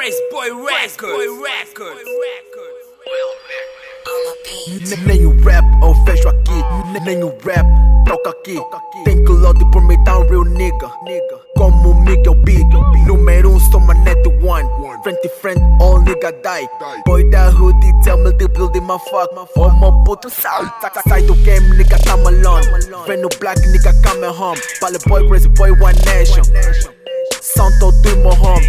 Praise Boy Records. Boy Records. Nem o rap eu vejo aqui, nem o rap toca aqui. Tem cloud por me dar um real nigga. Como Miguel Big, número um, sou manete one. Friend to friend, all nigga die. Boy da hood, tell me the building my fuck. Homo puto sal, sai do game, nigga, come alone. Friend no black, nigga, come home. Pale boy, crazy boy, one nation. São todo home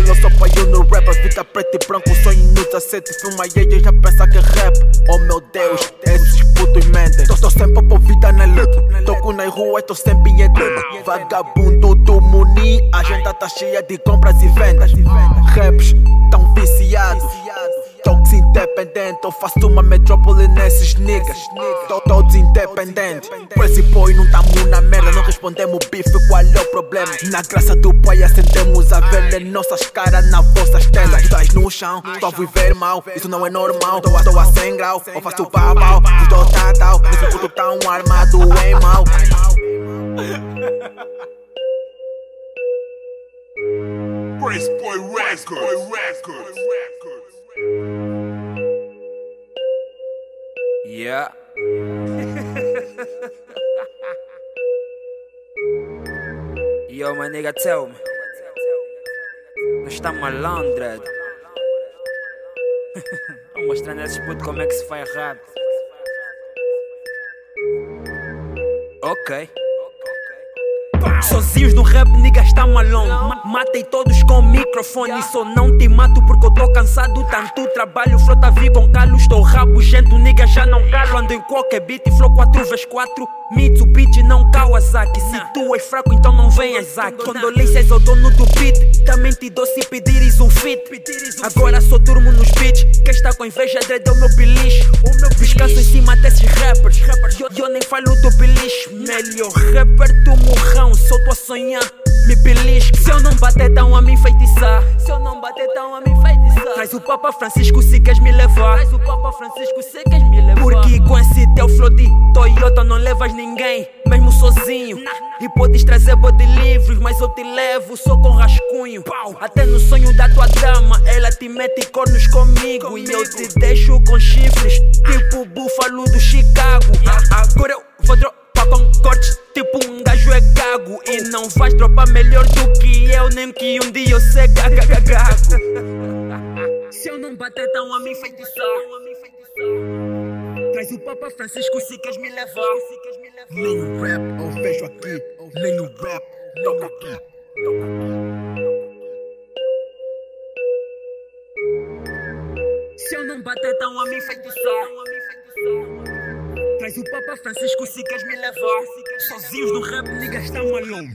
E dealer só eu no rap A vida preta e branco, sonho no 17 Filma e já pensa que é rap. Oh meu Deus, esses putos mentem. Tô, tô sempre por vida na luta. Toco na rua e tô sempre em edema Vagabundo do Muni A tá cheia de compras e vendas. Raps tão viciados Todos independentes, eu faço uma metrópole nesses niggas. Todos independentes Crazy boy não tamo na merda. Não respondemos bife, qual é o problema? Na graça do pai acendemos a velha nossas caras na vossas telas. Tu no chão, estou a viver mal. Isso não é normal, tô a, tô a 100 graus. Eu faço pau pau, estou tatal Nesse puto tão armado em mal. Brace Boy Records. Yeah. Yo, my nigga, tell me. Nós está malandro. Vou mostrar nesses putos como é que se faz rap. Ok. Sozinhos no rap, nigga está malão. matei todos com microfone. Só não te mato porque eu tô cansado. Tanto trabalho, frota vi com calo. Estou rabugento, nigga já não calo. Ando em qualquer beat, flow 4x4. Mitsubishi, não Kawasaki. Se tu és fraco, então não venhas aqui. Condolências ao dono do beat. Também te dou se pedires um fit. Agora só durmo nos beats. Quem está com inveja, dread é o meu beliche. Descanso em cima desses rappers. Rapper do morrão só tô a sonhar. Me belisco, se eu não bater, tão a me enfeitiçar. Se eu não bater, tão a me enfeitiçar. Traz o Papa Francisco se queres me levar. Traz o Papa Francisco se queres me levar. Porque com esse teu flow de Toyota não levas ninguém, mesmo sozinho. E podes trazer bode livros, mas eu te levo só com rascunho. Até no sonho da tua dama, ela te mete cornos comigo. E eu te deixo com chifres, tipo búfalo do Chicago. Agora eu vou dropar com cortes, tipo um gajo é gago. E não vais dropar melhor do que eu, nem que um dia eu ser gago. Se eu não bater, tão a me enfeitiçar. Traz o Papa Francisco se queres me levar. Nem o rap eu vejo aqui, nem o rap toca aqui. Se eu não bater, tão a me enfeitiçar. Traz o Papa Francisco se queres me levar. Sozinhos no rap, nigga está malão.